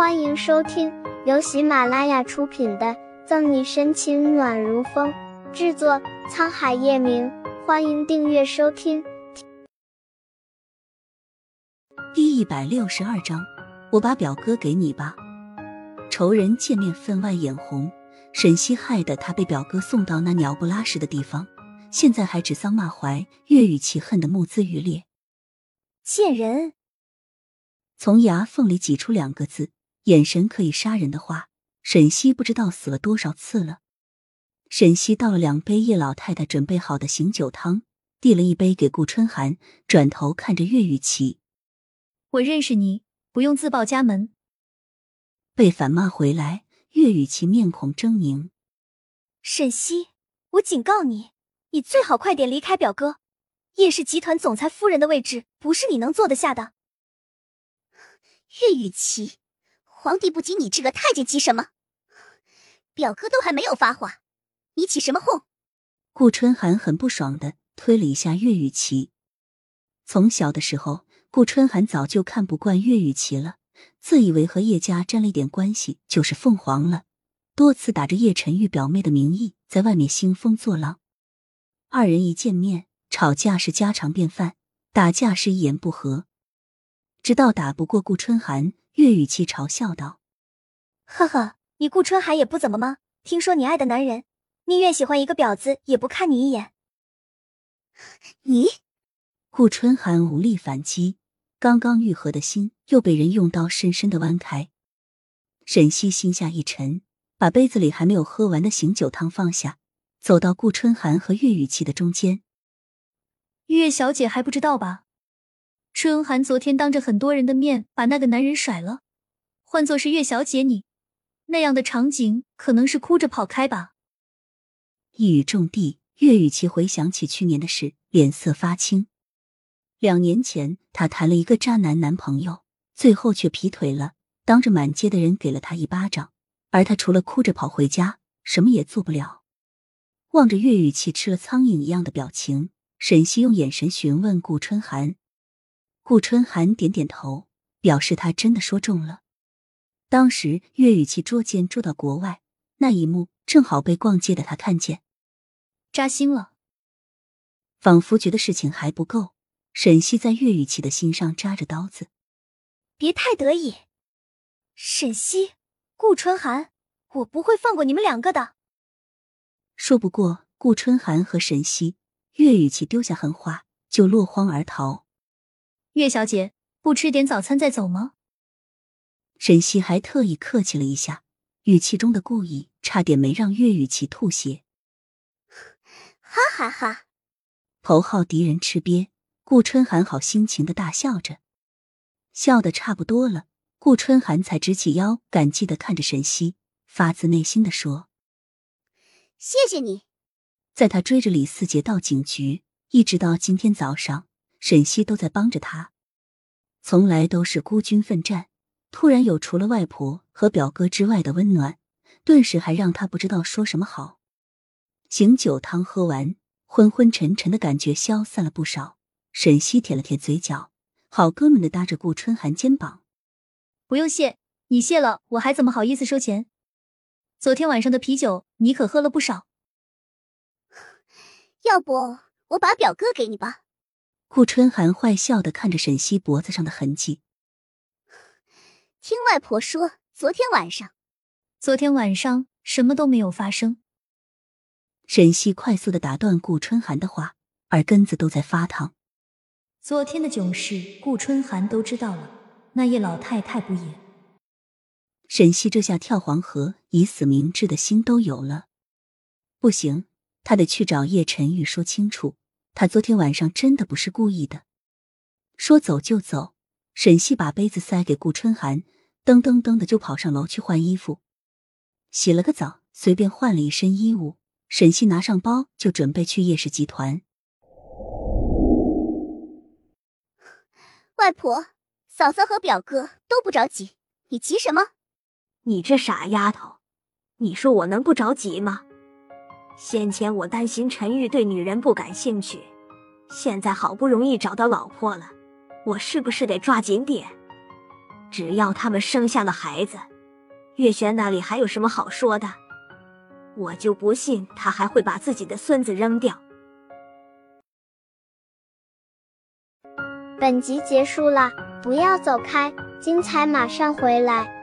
欢迎收听由喜马拉雅出品的《赠你深情暖如风》，制作沧海夜明。欢迎订阅收听。第一百六十二章，我把表哥给你吧。仇人见面分外眼红，沈西害得他被表哥送到那鸟不拉屎的地方，现在还指桑骂槐，越语其恨的目眦欲裂。贱人！从牙缝里挤出两个字。眼神可以杀人的话，沈西不知道死了多少次了。沈西倒了两杯叶老太太准备好的醒酒汤，递了一杯给顾春寒，转头看着岳雨琪：“我认识你，不用自报家门。”被反骂回来，岳雨琪面孔狰狞：“沈西，我警告你，你最好快点离开表哥。叶氏集团总裁夫人的位置不是你能坐得下的。”岳雨琪。皇帝不急，你这个太监急什么？表哥都还没有发话，你起什么哄？顾春寒很不爽的推了一下岳雨琪。从小的时候，顾春寒早就看不惯岳雨琪了，自以为和叶家沾了一点关系就是凤凰了，多次打着叶晨玉表妹的名义在外面兴风作浪。二人一见面，吵架是家常便饭，打架是一言不合，直到打不过顾春寒。岳雨琪嘲笑道：“呵呵，你顾春寒也不怎么吗？听说你爱的男人宁愿喜欢一个婊子，也不看你一眼。”你，顾春寒无力反击，刚刚愈合的心又被人用刀深深的剜开。沈西心下一沉，把杯子里还没有喝完的醒酒汤放下，走到顾春寒和岳雨琪的中间。月小姐还不知道吧？春寒昨天当着很多人的面把那个男人甩了，换做是岳小姐你，那样的场景可能是哭着跑开吧。一语中的，岳雨琪回想起去年的事，脸色发青。两年前，她谈了一个渣男男朋友，最后却劈腿了，当着满街的人给了他一巴掌，而他除了哭着跑回家，什么也做不了。望着岳雨琪吃了苍蝇一样的表情，沈西用眼神询问顾春寒。顾春寒点点头，表示他真的说中了。当时岳雨琪捉奸捉到国外，那一幕正好被逛街的他看见，扎心了。仿佛觉得事情还不够，沈西在岳雨琪的心上扎着刀子。别太得意，沈西、顾春寒，我不会放过你们两个的。说不过顾春寒和沈西，岳雨琪丢下狠话就落荒而逃。岳小姐，不吃点早餐再走吗？沈西还特意客气了一下，语气中的故意差点没让岳雨琪吐血。哈哈哈！头号敌人吃瘪，顾春寒好心情的大笑着，笑的差不多了，顾春寒才直起腰，感激的看着沈西，发自内心的说：“谢谢你。”在他追着李四杰到警局，一直到今天早上。沈西都在帮着他，从来都是孤军奋战，突然有除了外婆和表哥之外的温暖，顿时还让他不知道说什么好。醒酒汤喝完，昏昏沉沉的感觉消散了不少。沈西舔了舔嘴角，好哥们的搭着顾春寒肩膀：“不用谢，你谢了，我还怎么好意思收钱？昨天晚上的啤酒你可喝了不少。要不我把表哥给你吧。”顾春寒坏笑的看着沈西脖子上的痕迹，听外婆说，昨天晚上，昨天晚上什么都没有发生。沈西快速的打断顾春寒的话，耳根子都在发烫。昨天的囧事，顾春寒都知道了，那叶老太太不也？沈西这下跳黄河以死明志的心都有了，不行，他得去找叶晨玉说清楚。他昨天晚上真的不是故意的，说走就走。沈西把杯子塞给顾春寒，噔噔噔的就跑上楼去换衣服，洗了个澡，随便换了一身衣物。沈西拿上包就准备去叶氏集团。外婆、嫂嫂和表哥都不着急，你急什么？你这傻丫头，你说我能不着急吗？先前我担心陈玉对女人不感兴趣。现在好不容易找到老婆了，我是不是得抓紧点？只要他们生下了孩子，月璇那里还有什么好说的？我就不信他还会把自己的孙子扔掉。本集结束了，不要走开，精彩马上回来。